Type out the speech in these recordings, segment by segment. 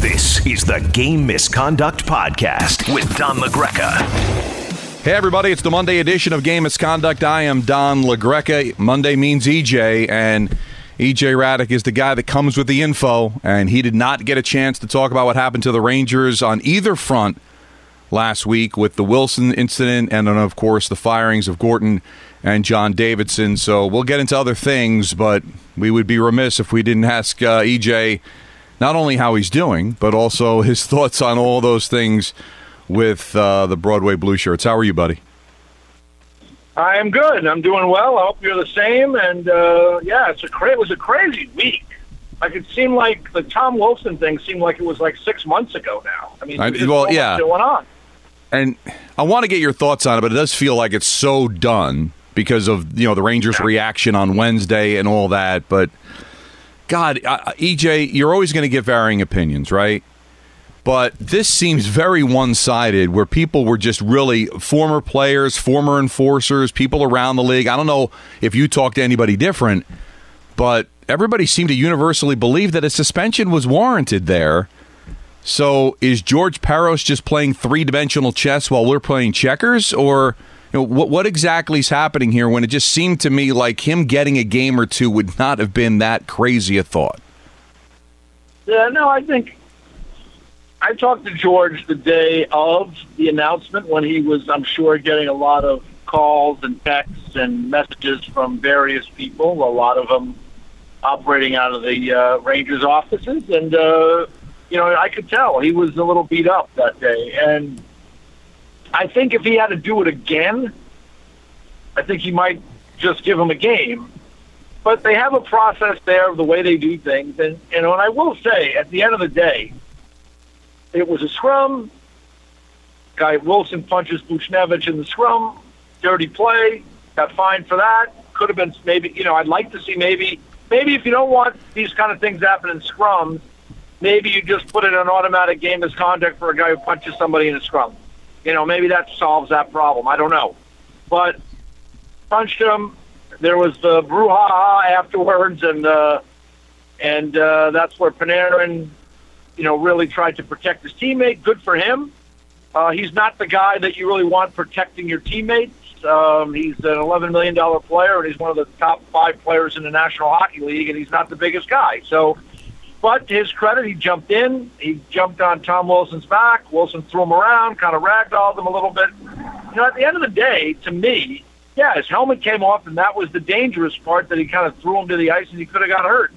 This is the Game Misconduct Podcast with Don LaGreca. Hey, everybody, it's the Monday edition of Game Misconduct. I am Don LaGreca. Monday means EJ, and EJ Hradek is the guy that comes with the info, and he did not get a chance to talk about what happened to the Rangers on either front last week with the Wilson incident and then, of course, the firings of Gorton and John Davidson. So we'll get into other things, but we would be remiss if we didn't ask uh, EJ not only how he's doing, but also his thoughts on all those things with uh, the Broadway Blue Shirts. How are you, buddy? I am good. I'm doing well. I hope you're the same. And uh, yeah, it's a cra- it was a crazy week. Like it seemed like the Tom Wilson thing seemed like it was like six months ago now. I mean, I- well, yeah. going on. And I want to get your thoughts on it, but it does feel like it's so done because of you know the Rangers' reaction on Wednesday and all that. But God, uh, EJ, you're always going to get varying opinions, right? But this seems very one sided where people were just really former players, former enforcers, people around the league. I don't know if you talk to anybody different, but everybody seemed to universally believe that a suspension was warranted there. So is George Parros just playing three dimensional chess while we're playing checkers, or know, what what exactly is happening here? When it just seemed to me like him getting a game or two would not have been that crazy a thought. Yeah, no, I think I talked to George the day of the announcement when he was, I'm sure, getting a lot of calls and texts and messages from various people. A lot of them operating out of the uh, Rangers offices, and uh, you know, I could tell he was a little beat up that day. And I think if he had to do it again, I think he might just give him a game but they have a process there of the way they do things. And, you know, and I will say, at the end of the day, it was a scrum. Guy Wilson punches Buchnevich in the scrum. Dirty play. Got fined for that. Could have been maybe, you know, I'd like to see maybe, maybe if you don't want these kind of things happening in scrums, maybe you just put in an automatic game misconduct for a guy who punches somebody in a scrum. You know, maybe that solves that problem. I don't know. But punched him. There was the brouhaha afterwards, and uh, and uh, that's where Panarin, you know, really tried to protect his teammate. Good for him. Uh, he's not the guy that you really want protecting your teammates. Um, he's an $11 million player, and he's one of the top five players in the National Hockey League, and he's not the biggest guy. So, but to his credit, he jumped in. He jumped on Tom Wilson's back. Wilson threw him around, kind of ragdolled him a little bit. You know, at the end of the day, to me, yeah, his helmet came off, and that was the dangerous part that he kind of threw him to the ice, and he could have got hurt.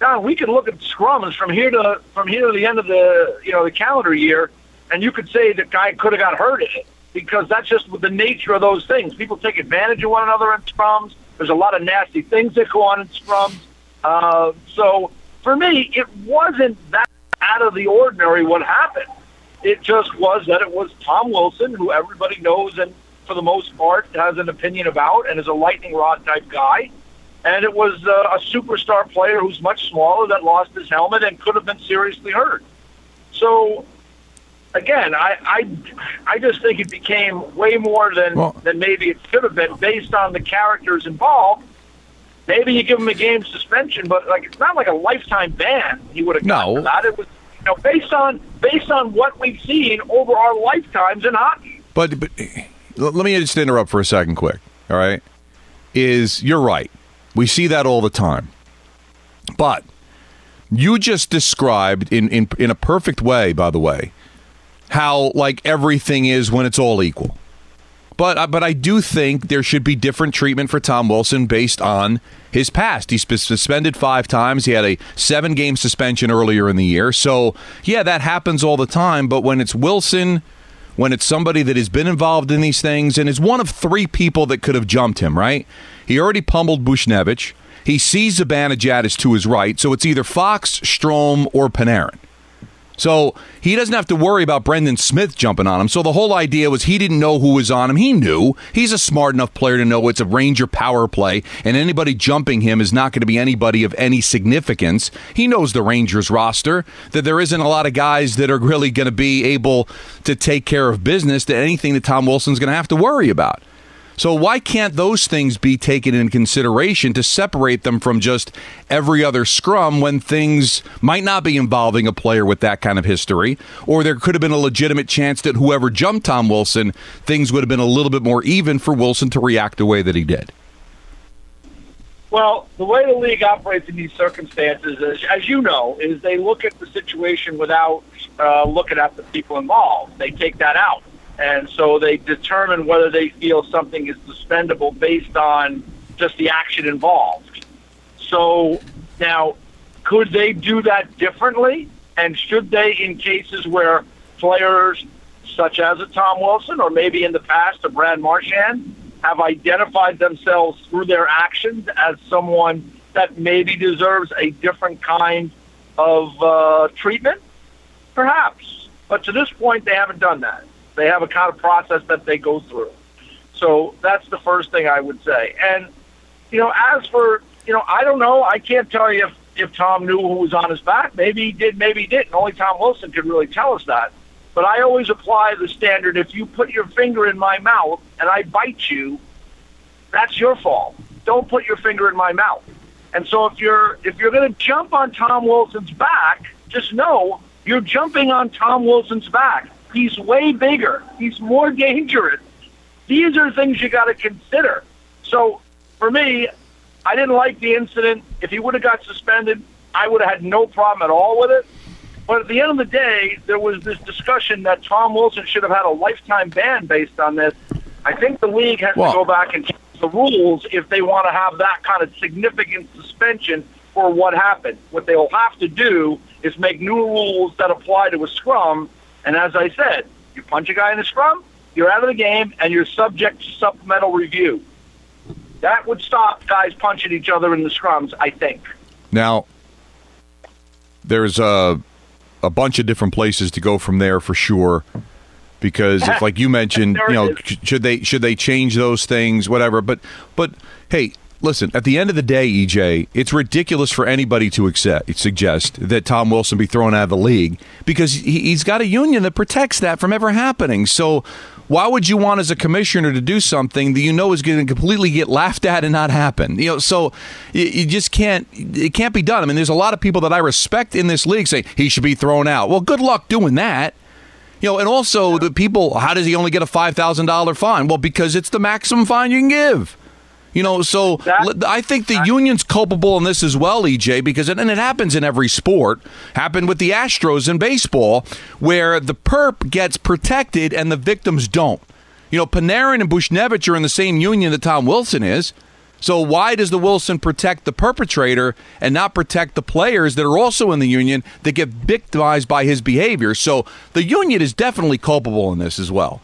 Now we could look at scrums from here to from here to the end of the you know the calendar year, and you could say the guy could have got hurt in it because that's just the nature of those things. People take advantage of one another in scrums. There's a lot of nasty things that go on in scrums. Uh, so for me, it wasn't that out of the ordinary what happened. It just was that it was Tom Wilson, who everybody knows and for the most part has an opinion about and is a lightning rod type guy. And it was uh, a superstar player who's much smaller that lost his helmet and could have been seriously hurt. So again, I I, I just think it became way more than Well- than maybe it should have been based on the characters involved. Maybe you give him a game suspension, but like it's not like a lifetime ban. He would have No. that. It was you know based on based on what we've seen over our lifetimes in hockey. But, but let me just interrupt for a second, quick. All right, is you're right. We see that all the time, but you just described in in in a perfect way, by the way, how like everything is when it's all equal. But uh, but I do think there should be different treatment for Tom Wilson based on his past. He's been suspended five times. He had a seven game suspension earlier in the year. So yeah, that happens all the time. But when it's Wilson, when it's somebody that has been involved in these things and is one of three people that could have jumped him, right? He already pummeled Buchnevich. He sees Zibanejad is to his right, so it's either Fox, Strome, or Panarin. So he doesn't have to worry about Brendan Smith jumping on him. So the whole idea was he didn't know who was on him. He knew. He's a smart enough player to know it's a Ranger power play, and anybody jumping him is not going to be anybody of any significance. He knows the Rangers roster, that there isn't a lot of guys that are really going to be able to take care of business to anything that Tom Wilson's going to have to worry about. So why can't those things be taken in consideration to separate them from just every other scrum when things might not be involving a player with that kind of history, or there could have been a legitimate chance that whoever jumped Tom Wilson, things would have been a little bit more even for Wilson to react the way that he did. Well, the way the league operates in these circumstances, is, as you know, is they look at the situation without uh, looking at the people involved. They take that out. And so they determine whether they feel something is suspendable based on just the action involved. So now, could they do that differently? And should they, in cases where players such as a Tom Wilson or maybe in the past a Brad Marchand have identified themselves through their actions as someone that maybe deserves a different kind of uh, treatment? Perhaps. But to this point, they haven't done that. They have a kind of process that they go through. So that's the first thing I would say. And, you know, as for, you know, I don't know. I can't tell you if, if Tom knew who was on his back. Maybe he did, maybe he didn't. Only Tom Wilson could really tell us that. But I always apply the standard if you put your finger in my mouth and I bite you, that's your fault. Don't put your finger in my mouth. And so if you're if you're going to jump on Tom Wilson's back, just know you're jumping on Tom Wilson's back. He's way bigger. He's more dangerous. These are things you got to consider. So for me, I didn't like the incident. If he would have got suspended, I would have had no problem at all with it. But at the end of the day, there was this discussion that Tom Wilson should have had a lifetime ban based on this. I think the league has Well- to go back and change the rules if they want to have that kind of significant suspension for what happened. What they'll have to do is make new rules that apply to a scrum. And as I said, you punch a guy in the scrum, you're out of the game, and you're subject to supplemental review. That would stop guys punching each other in the scrums, I think. Now, there's a a bunch of different places to go from there for sure. Because if, like you mentioned, you know, it is. sh- should they should they change those things, whatever. But but hey, listen. At the end of the day, EJ, it's ridiculous for anybody to accept suggest that Tom Wilson be thrown out of the league because he, he's got a union that protects that from ever happening. So. Why would you want as a commissioner to do something that you know is going to completely get laughed at and not happen? You know, so you, just can't. It can't be done. I mean, there's a lot of people that I respect in this league say he should be thrown out. Well, good luck doing that. You know, and also the people. How does he only get a five thousand dollar fine? Well, because it's the maximum fine you can give. You know, so That- I think the union's culpable in this as well, EJ, because it, and it happens in every sport. Happened with the Astros in baseball, where the perp gets protected and the victims don't. You know, Panarin and Buchnevich are in the same union that Tom Wilson is. So why does the Wilson protect the perpetrator and not protect the players that are also in the union that get victimized by his behavior? So the union is definitely culpable in this as well.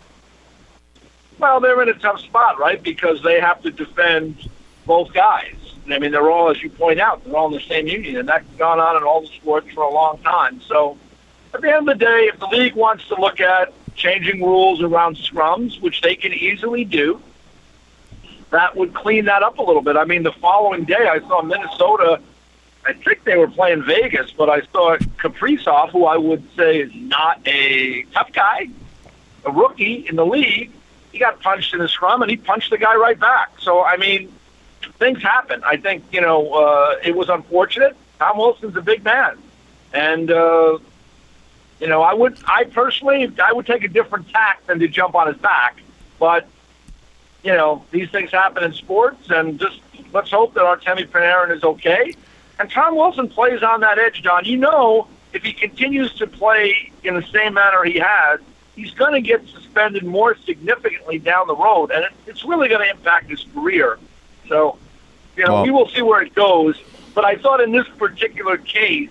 Well, they're in a tough spot, right? Because they have to defend both guys. I mean, they're all, as you point out, they're all in the same union, and that's gone on in all the sports for a long time. So, at the end of the day, if the league wants to look at changing rules around scrums, which they can easily do, that would clean that up a little bit. I mean, the following day, I saw Minnesota. I think they were playing Vegas, but I saw Kaprizov, who I would say is not a tough guy, a rookie in the league. He got punched in the scrum, and he punched the guy right back. So, I mean, things happen. I think you know uh, it was unfortunate. Tom Wilson's a big man, and uh, you know I would, I personally, I would take a different tack than to jump on his back. But you know these things happen in sports, and just let's hope that Artemi Panarin is okay. And Tom Wilson plays on that edge, Don. You know, if he continues to play in the same manner he has, he's going to get suspended more significantly down the road, and it, it's really going to impact his career. So, you know, Well- we will see where it goes. But I thought in this particular case,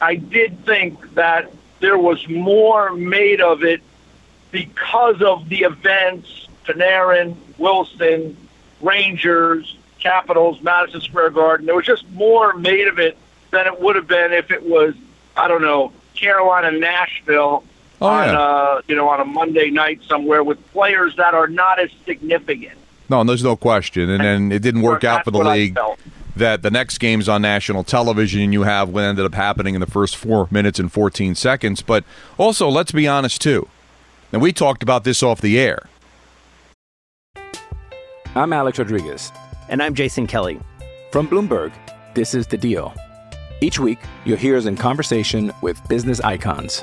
I did think that there was more made of it because of the events, Panarin, Wilson, Rangers, Capitals, Madison Square Garden. There was just more made of it than it would have been if it was, I don't know, Carolina, Nashville Oh, on yeah. uh, you know on a Monday night somewhere with players that are not as significant. No, and there's no question. And then it didn't work out for the league. That the next game's on national television, and you have what ended up happening in the first four minutes and 14 seconds. But also, let's be honest too. And we talked about this off the air. I'm Alex Rodriguez. And I'm Jason Kelly. From Bloomberg, this is The Deal. Each week, you'll hear us in conversation with business icons.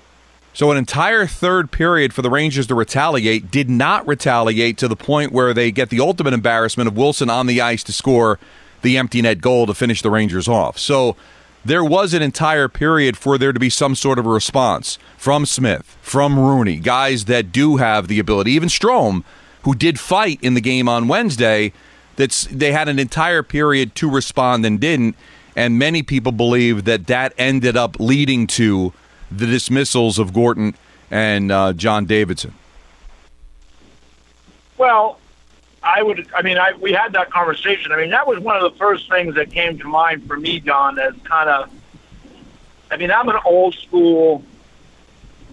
So an entire third period for the Rangers to retaliate did not retaliate to the point where they get the ultimate embarrassment of Wilson on the ice to score the empty net goal to finish the Rangers off. So there was an entire period for there to be some sort of a response from Smith, from Rooney, guys that do have the ability, even Strome, who did fight in the game on Wednesday, that's they had an entire period to respond and didn't and many people believe that that ended up leading to the dismissals of Gorton and uh, John Davidson. Well, I would. I mean, I we had that conversation. I mean, that was one of the first things that came to mind for me, Don, as kind of. I mean, I'm an old school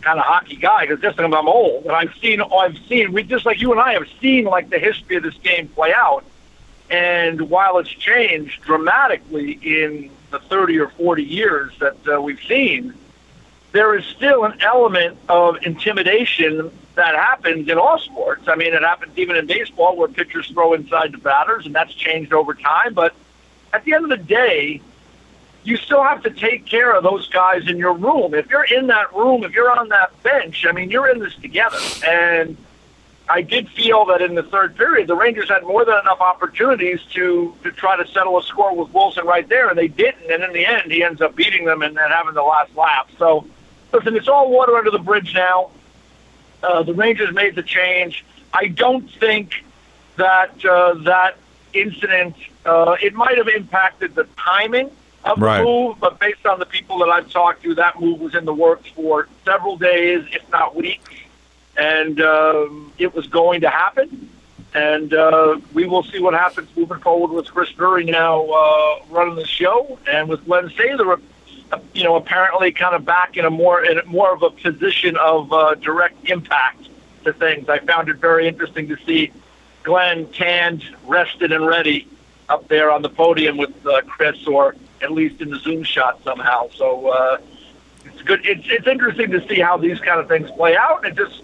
kind of hockey guy because just because I'm old, and I've seen, I've seen, we just like you and I have seen like the history of this game play out. And while it's changed dramatically in the 30 or 40 years that uh, we've seen, there is still an element of intimidation that happens in all sports. I mean, it happens even in baseball where pitchers throw inside the batters, and that's changed over time. But at the end of the day, you still have to take care of those guys in your room. If you're in that room, if you're on that bench, I mean, you're in this together. And I did feel that in the third period, the Rangers had more than enough opportunities to to try to settle a score with Wilson right there, and they didn't. And in the end, he ends up beating them and then having the last lap. So, listen, it's all water under the bridge now. Uh, the Rangers made the change. I don't think that uh, that incident uh, it might have impacted the timing of Right. the move, but based on the people that I've talked to, that move was in the works for several days, if not weeks and um, it was going to happen. And uh, we will see what happens moving forward with Chris Drury now uh, running the show, and with Glenn Sather, uh, you know, apparently kind of back in a more in more of a position of uh, direct impact to things. I found it very interesting to see Glenn tanned, rested, and ready up there on the podium with uh, Chris, or at least in the Zoom shot somehow. So uh, it's good. It's it's interesting to see how these kind of things play out. It just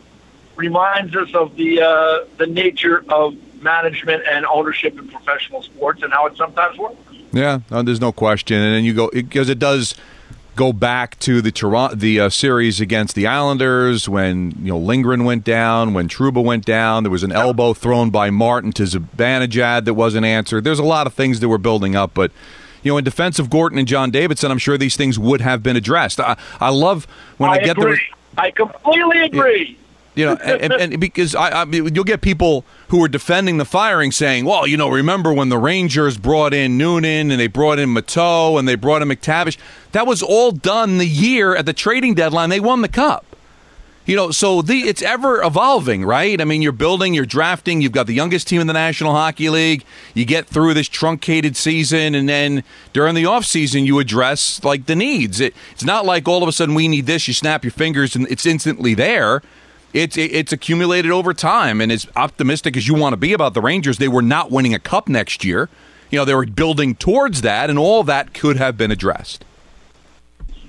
reminds us of the uh, the nature of management and ownership in professional sports and how it sometimes works. Yeah, there's no question. And then you go because it does go back to the Toronto the uh, series against the Islanders when you know Lindgren went down, when Trouba went down. There was an elbow thrown by Martin to Zibanejad that wasn't answered. There's a lot of things that were building up, but. You know, in defense of Gorton and John Davidson, I'm sure these things would have been addressed. I, I love when I, I get agree. the I completely agree. You know, and, and, because I, I, you'll get people who are defending the firing saying, "Well, you know, remember when the Rangers brought in Noonan and they brought in Matteau and they brought in MacTavish? That was all done the year at the trading deadline. They won the cup." You know, so the it's ever evolving, right? I mean, you're building, you're drafting, you've got the youngest team in the National Hockey League. You get through this truncated season and then during the off season you address like the needs. It, it's not like all of a sudden we need this, you snap your fingers and it's instantly there. It's it's accumulated over time and as optimistic as you want to be about the Rangers, they were not winning a cup next year. You know, they were building towards that and all that could have been addressed.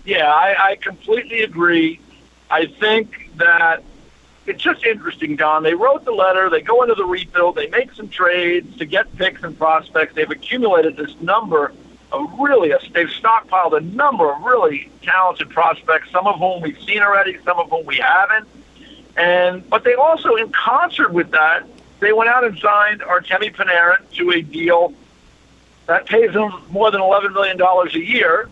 Yeah, I, I completely agree. I think that it's just interesting, Don. They wrote the letter. They go into the rebuild. They make some trades to get picks and prospects. They've accumulated this number of really, a, they've stockpiled a number of really talented prospects, some of whom we've seen already, some of whom we haven't. And but they also, in concert with that, they went out and signed Artemi Panarin to a deal that pays them more than eleven million dollars a year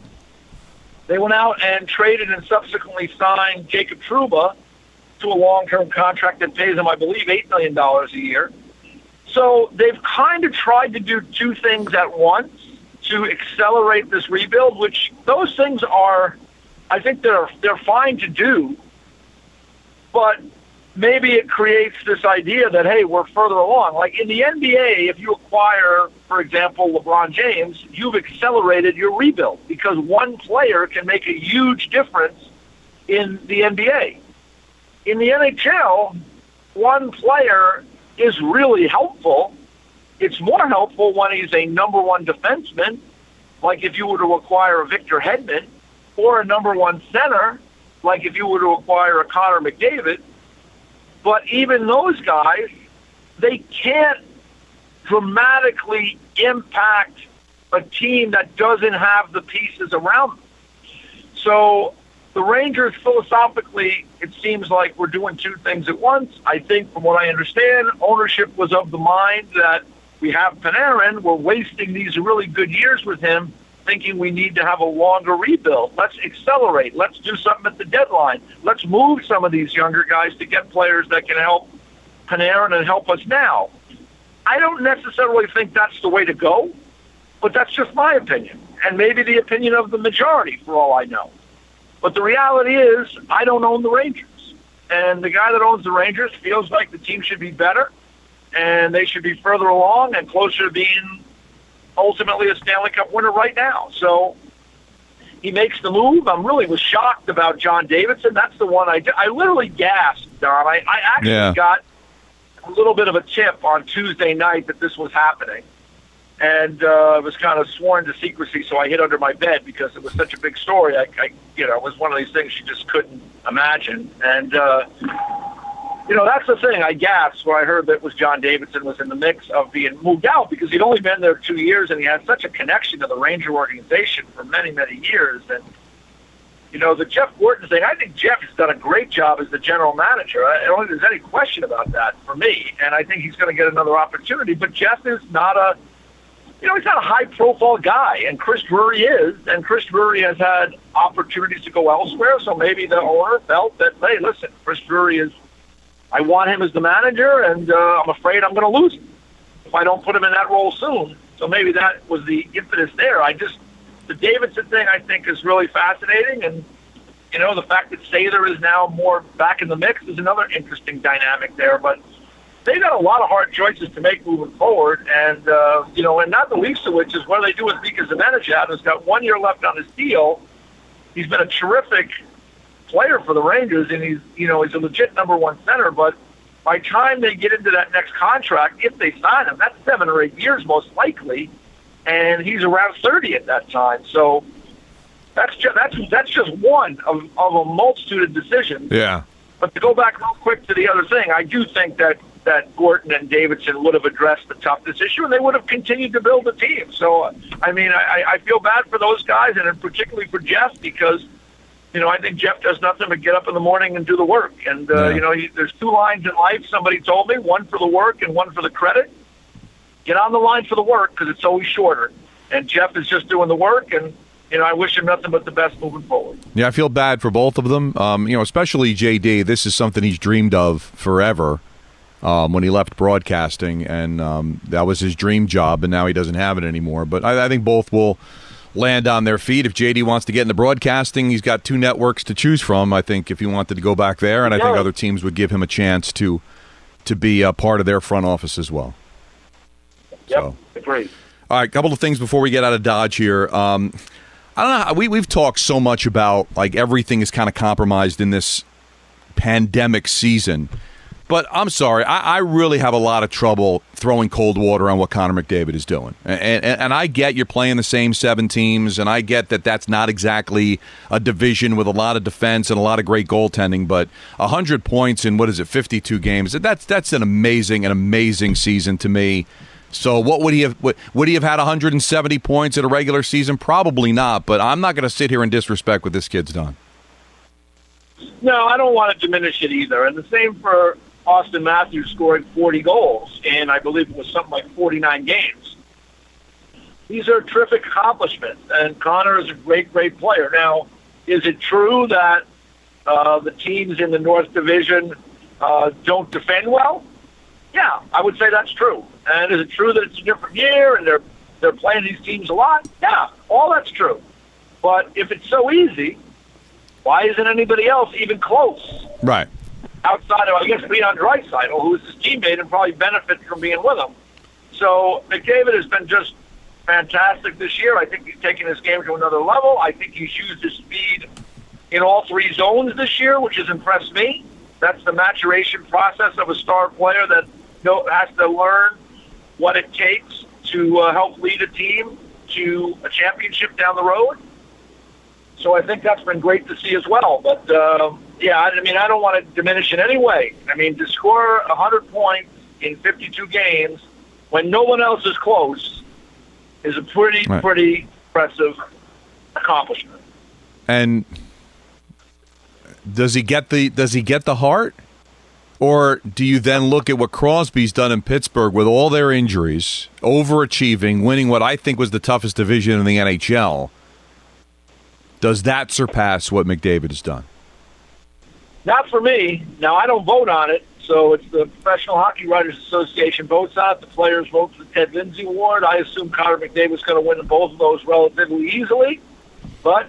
they went out and traded and subsequently signed Jacob Trouba to a long-term contract that pays him, I believe, $8 million a year. So they've kind of tried to do two things at once to accelerate this rebuild, which those things are, I think they're they're fine to do, but maybe it creates this idea that hey, we're further along. Like in the NBA, if you acquire, for example, LeBron James, you've accelerated your rebuild because one player can make a huge difference in the NBA. In the NHL, one player is really helpful. It's more helpful when he's a number one defenseman, like if you were to acquire a Victor Hedman, or a number one center, like if you were to acquire a Connor McDavid. But even those guys, they can't dramatically impact a team that doesn't have the pieces around them. So the Rangers, philosophically, it seems like we're doing two things at once. I think, from what I understand, ownership was of the mind that we have Panarin. We're wasting these really good years with him, thinking we need to have a longer rebuild. Let's accelerate. Let's do something at the deadline. Let's move some of these younger guys to get players that can help Panarin and help us now. I don't necessarily think that's the way to go, but that's just my opinion, and maybe the opinion of the majority, for all I know. But the reality is, I don't own the Rangers. And the guy that owns the Rangers feels like the team should be better and they should be further along and closer to being ultimately a Stanley Cup winner right now. So he makes the move. I'm really was shocked about John Davidson. That's the one I did. I literally gasped, Don. I, I actually Yeah. got a little bit of a tip on Tuesday night that this was happening. And uh, it was kind of sworn to secrecy, so I hid under my bed because it was such a big story. I, I you know, it was one of these things you just couldn't imagine. And uh, you know, that's the thing. I gasped when I heard that was John Davidson was in the mix of being moved out because he'd only been there two years and he had such a connection to the Ranger organization for many, many years. And you know, the Jeff Gorton thing. I think Jeff has done a great job as the general manager. I don't think there's any question about that for me. And I think he's going to get another opportunity. But Jeff is not a you know, he's not a high profile guy, and Chris Drury is, and Chris Drury has had opportunities to go elsewhere, so maybe the owner felt that, hey, listen, Chris Drury is, I want him as the manager, and uh, I'm afraid I'm going to lose him if I don't put him in that role soon. So maybe that was the impetus there. I just, the Davidson thing I think is really fascinating, and, you know, the fact that Sather is now more back in the mix is another interesting dynamic there, but they got a lot of hard choices to make moving forward, and uh, you know, and not the least of which is what do they do with Mika Zibanejad, who's got one year left on his deal. He's been a terrific player for the Rangers, and he's you know he's a legit number one center. But by the time they get into that next contract, if they sign him, that's seven or eight years most likely, and he's around thirty at that time. So that's just that's that's just one of, of a multitude of decisions. Yeah. But to go back real quick to the other thing, I do think that that Gorton and Davidson would have addressed the toughness issue, and they would have continued to build a team. So, I mean, I, I feel bad for those guys, and particularly for Jeff because, you know, I think Jeff does nothing but get up in the morning and do the work. And uh, Yeah. you know, he, there's two lines in life. Somebody told me, one for the work and one for the credit. Get on the line for the work because it's always shorter. And Jeff is just doing the work, and you know, I wish him nothing but the best moving forward. Yeah, I feel bad for both of them. Um, you know, especially JD. This is something he's dreamed of forever. Um, when he left broadcasting, and um, that was his dream job, and now he doesn't have it anymore. But I, I think both will land on their feet. If JD wants to get into broadcasting, he's got two networks to choose from. I think if he wanted to go back there, and I think other teams would give him a chance to to be a part of their front office as well. Yep, So. agreed. All right, couple of things before we get out of Dodge here. Um, I don't know. how- We we've talked so much about like everything is kind of compromised in this pandemic season, but I'm sorry, I, I really have a lot of trouble throwing cold water on what Connor McDavid is doing. And, and and I get you're playing the same seven teams, and I get that that's not exactly a division with a lot of defense and a lot of great goaltending, but hundred points in what is it, 52 games? That's that's an amazing, an amazing season to me. So what would he have? Would he have had 170 points in a regular season? Probably not. But I'm not going to sit here and disrespect what this kid's done. No, I don't want to diminish it either. And the same for Auston Matthews scoring 40 goals, and I believe it was something like 49 games. These are terrific accomplishments, and Connor is a great, great player. Now, is it true that uh, the teams in the North Division uh, don't defend well? Yeah, I would say that's true. And is it true that it's a different year and they're they're playing these teams a lot? Yeah, all that's true. But if it's so easy, why isn't anybody else even close? Right. Outside of, I guess, Leon Draisaitl, who is his teammate and probably benefits from being with him. So McDavid has been just fantastic this year. I think he's taken his game to another level. I think he's used his speed in all three zones this year, which has impressed me. That's the maturation process of a star player that has to learn what it takes to uh, help lead a team to a championship down the road. So I think that's been great to see as well. But uh, yeah, I, mean, I don't want to diminish in any way. I mean, to score 100 points in 52 games when no one else is close is a pretty, right. pretty impressive accomplishment. And does he get the does he get the heart? Or do you then look at what Crosby's done in Pittsburgh with all their injuries, overachieving, winning what I think was the toughest division in the NHL? Does that surpass what McDavid has done? Not for me. Now, I don't vote on it, so it's the Professional Hockey Writers Association votes on it. The players vote for the Ted Lindsay Award. I assume Connor McDavid's going to win both of those relatively easily, but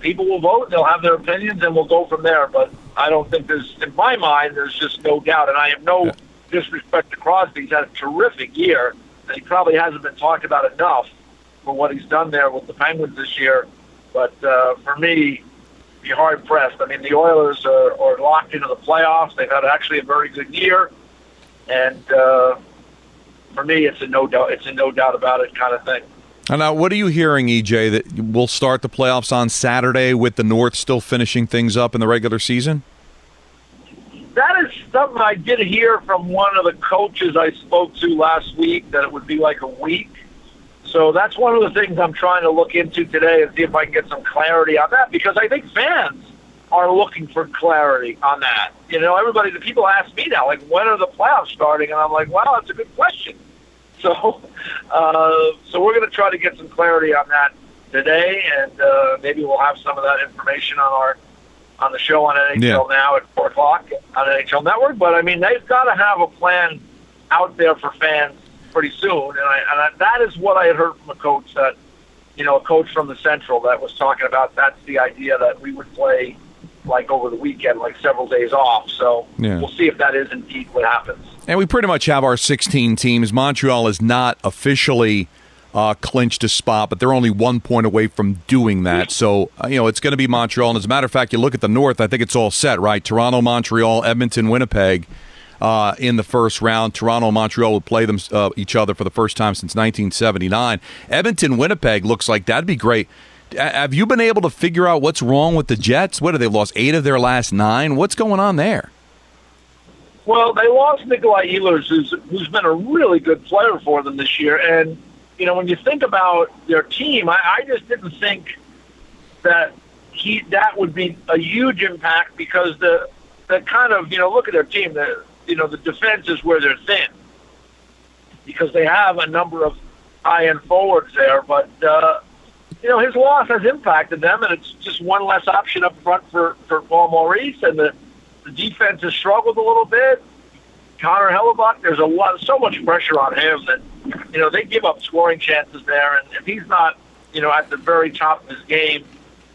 people will vote. They'll have their opinions, and we'll go from there. But I don't think there's, in my mind, there's just no doubt. And I have no yeah. disrespect to Crosby. He's had a terrific year, and he probably hasn't been talked about enough for what he's done there with the Penguins this year. But uh, for me, be hard pressed. I mean, the Oilers are, are locked into the playoffs. They've had actually a very good year, and uh, for me, it's a no doubt. It's a no doubt about it kind of thing. And now, what are you hearing, EJ, that we'll start the playoffs on Saturday with the North still finishing things up in the regular season? That is something I did hear from one of the coaches I spoke to last week that it would be like a week. So that's one of the things I'm trying to look into today and see if I can get some clarity on that because I think fans are looking for clarity on that. You know, everybody, the people ask me now, like, when are the playoffs starting? And I'm like, wow, that's a good question. So, uh, so we're going to try to get some clarity on that today, and uh, maybe we'll have some of that information on our on the show on NHL yeah. now at four o'clock on NHL Network. But I mean, they've got to have a plan out there for fans pretty soon, and, I, and I, that is what I had heard from a coach that you know a coach from the Central that was talking about. That's the idea that we would play like over the weekend, like several days off. So yeah. we'll see if that is indeed what happens. And we pretty much have our 16 teams. Montreal is not officially uh, clinched a spot, but they're only one point away from doing that. So, uh, you know, it's going to be Montreal. And as a matter of fact, you look at the North, I think it's all set, right? Toronto, Montreal, Edmonton, Winnipeg. Uh, in the first round. Toronto and Montreal would play them uh, each other for the first time since 1979. Edmonton, Winnipeg looks like that'd be great. Have you been able to figure out what's wrong with the Jets? What have they lost eight of their last nine? What's going on there? Well, they lost Nikolai Ehlers, who's who's been a really good player for them this year. And you know, when you think about their team, I, I just didn't think that he that would be a huge impact because the the kind of you know look at their team. The you know the defense is where they're thin because they have a number of high end forwards there, but. uh you know, his loss has impacted them, and it's just one less option up front for, for Paul Maurice, and the, the defense has struggled a little bit. Connor Hellebuyck, there's a lot, so much pressure on him that, you know, they give up scoring chances there, and if he's not, you know, at the very top of his game,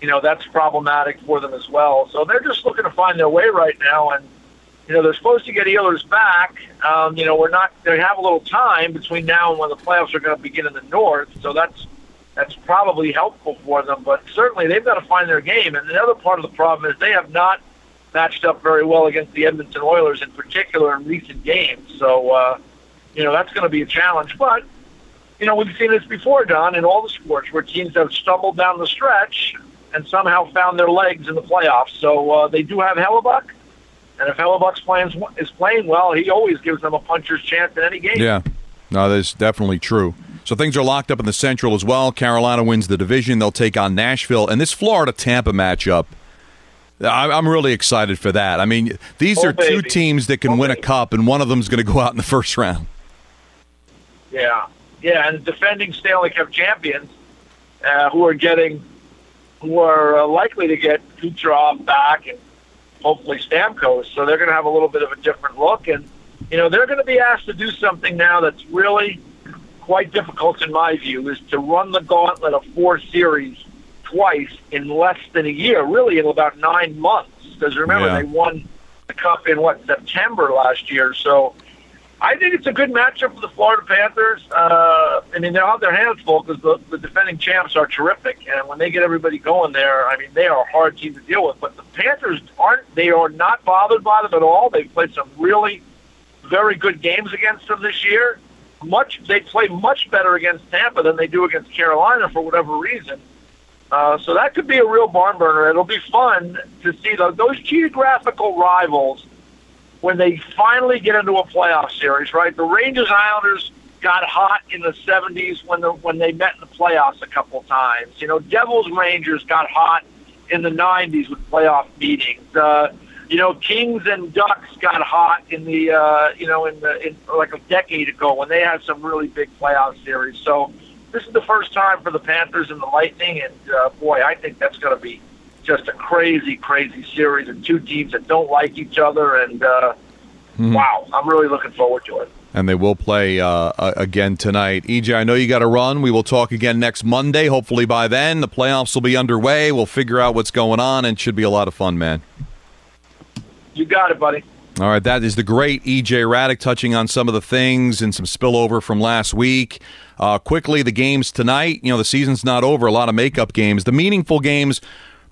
you know, that's problematic for them as well. So they're just looking to find their way right now, and, you know, they're supposed to get Ehlers back. Um, you know, we're not, they have a little time between now and when the playoffs are going to begin in the North, so that's that's probably helpful for them. But certainly they've got to find their game. And the other part of the problem is they have not matched up very well against the Edmonton Oilers in particular in recent games. So, uh, you know, that's going to be a challenge. But, you know, we've seen this before, Don, in all the sports where teams have stumbled down the stretch and somehow found their legs in the playoffs. So uh, they do have Hellebuyck. And if Hellebuyck's playing, is playing well, he always gives them a puncher's chance in any game. Yeah, no, that's definitely true. So things are locked up in the Central as well. Carolina wins the division. They'll take on Nashville. And this Florida Tampa matchup, I'm really excited for that. I mean, these oh, are baby. two teams that can oh, win baby. a cup, and one of them is going to go out in the first round. Yeah. Yeah, and defending Stanley Cup champions uh, who are getting who are uh, likely to get Kucherov back and hopefully Stamkos. So they're going to have a little bit of a different look, and you know they're going to be asked to do something now that's really quite difficult in my view, is to run the gauntlet of four series twice in less than a year, really in about nine months. Because remember, Yeah. they won the cup in what September last year, so. I think it's a good matchup for the Florida Panthers. Uh, I mean, they'll have their hands full because the, the defending champs are terrific, and when they get everybody going there, I mean, they are a hard team to deal with. But the Panthers aren't; they are not bothered by them at all. They've played some really very good games against them this year. Much they play much better against Tampa than they do against Carolina for whatever reason. Uh, so that could be a real barn burner. It'll be fun to see those, those geographical rivals when they finally get into a playoff series, right? The Rangers and Islanders got hot in the 70s when the when they met in the playoffs a couple of times. You know, Devils Rangers got hot in the 90s with playoff meetings. Uh, you know, Kings and Ducks got hot in the uh, you know in the in like a decade ago when they had some really big playoff series. So this is the first time for the Panthers and the Lightning, and uh, boy, I think that's going to be just a crazy, crazy series of two teams that don't like each other. And uh, wow, I'm really looking forward to it. And they will play uh, uh, again tonight. EJ, I know you got to run. We will talk again next Monday. Hopefully by then the playoffs will be underway. We'll figure out what's going on, and should be a lot of fun, man. You got it, buddy. All right, that is the great EJ Hradek touching on some of the things and some spillover from last week. Uh, quickly, the games tonight. You know, the season's not over. A lot of makeup games. The meaningful games.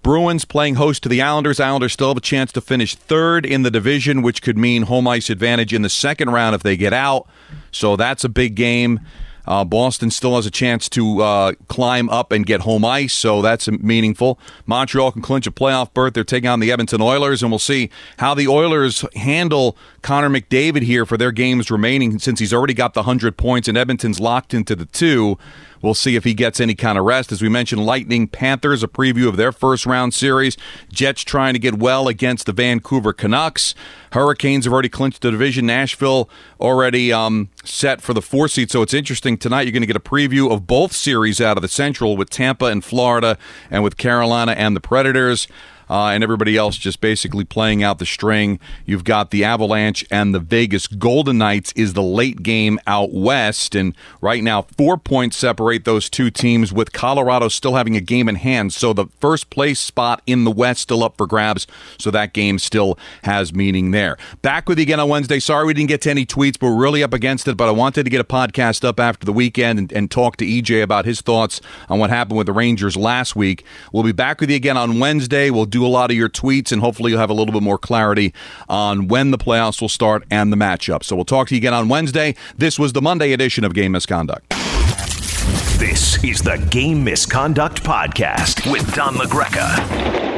Bruins playing host to the Islanders. Islanders still have a chance to finish third in the division, which could mean home ice advantage in the second round if they get out. So that's a big game. Uh, Boston still has a chance to uh, climb up and get home ice, so that's meaningful. Montreal can clinch a playoff berth. They're taking on the Edmonton Oilers, and we'll see how the Oilers handle Connor McDavid here for their games remaining since he's already got the 100 points and Edmonton's locked into the two. We'll see if he gets any kind of rest. As we mentioned, Lightning Panthers, a preview of their first round series. Jets trying to get well against the Vancouver Canucks. Hurricanes have already clinched the division. Nashville already um, set for the four seed. So it's interesting. Tonight, you're going to get a preview of both series out of the Central with Tampa and Florida and with Carolina and the Predators uh, and everybody else just basically playing out the string. You've got the Avalanche and the Vegas Golden Knights is the late game out west, and right now four points separate those two teams, with Colorado still having a game in hand. So the first place spot in the West still up for grabs. So that game still has meaning there. Back with you again on Wednesday. Sorry we didn't get to any tweets, but we're really up against it. But I wanted to get a podcast up after the weekend and, and talk to EJ about his thoughts on what happened with the Rangers last week. We'll be back with you again on Wednesday. We'll do a lot of your tweets, and hopefully you'll have a little bit more clarity on when the playoffs will start and the matchup. So we'll talk to you again on Wednesday. This was the Monday edition of Game Misconduct. This is the Game Misconduct Podcast with Don LaGreca.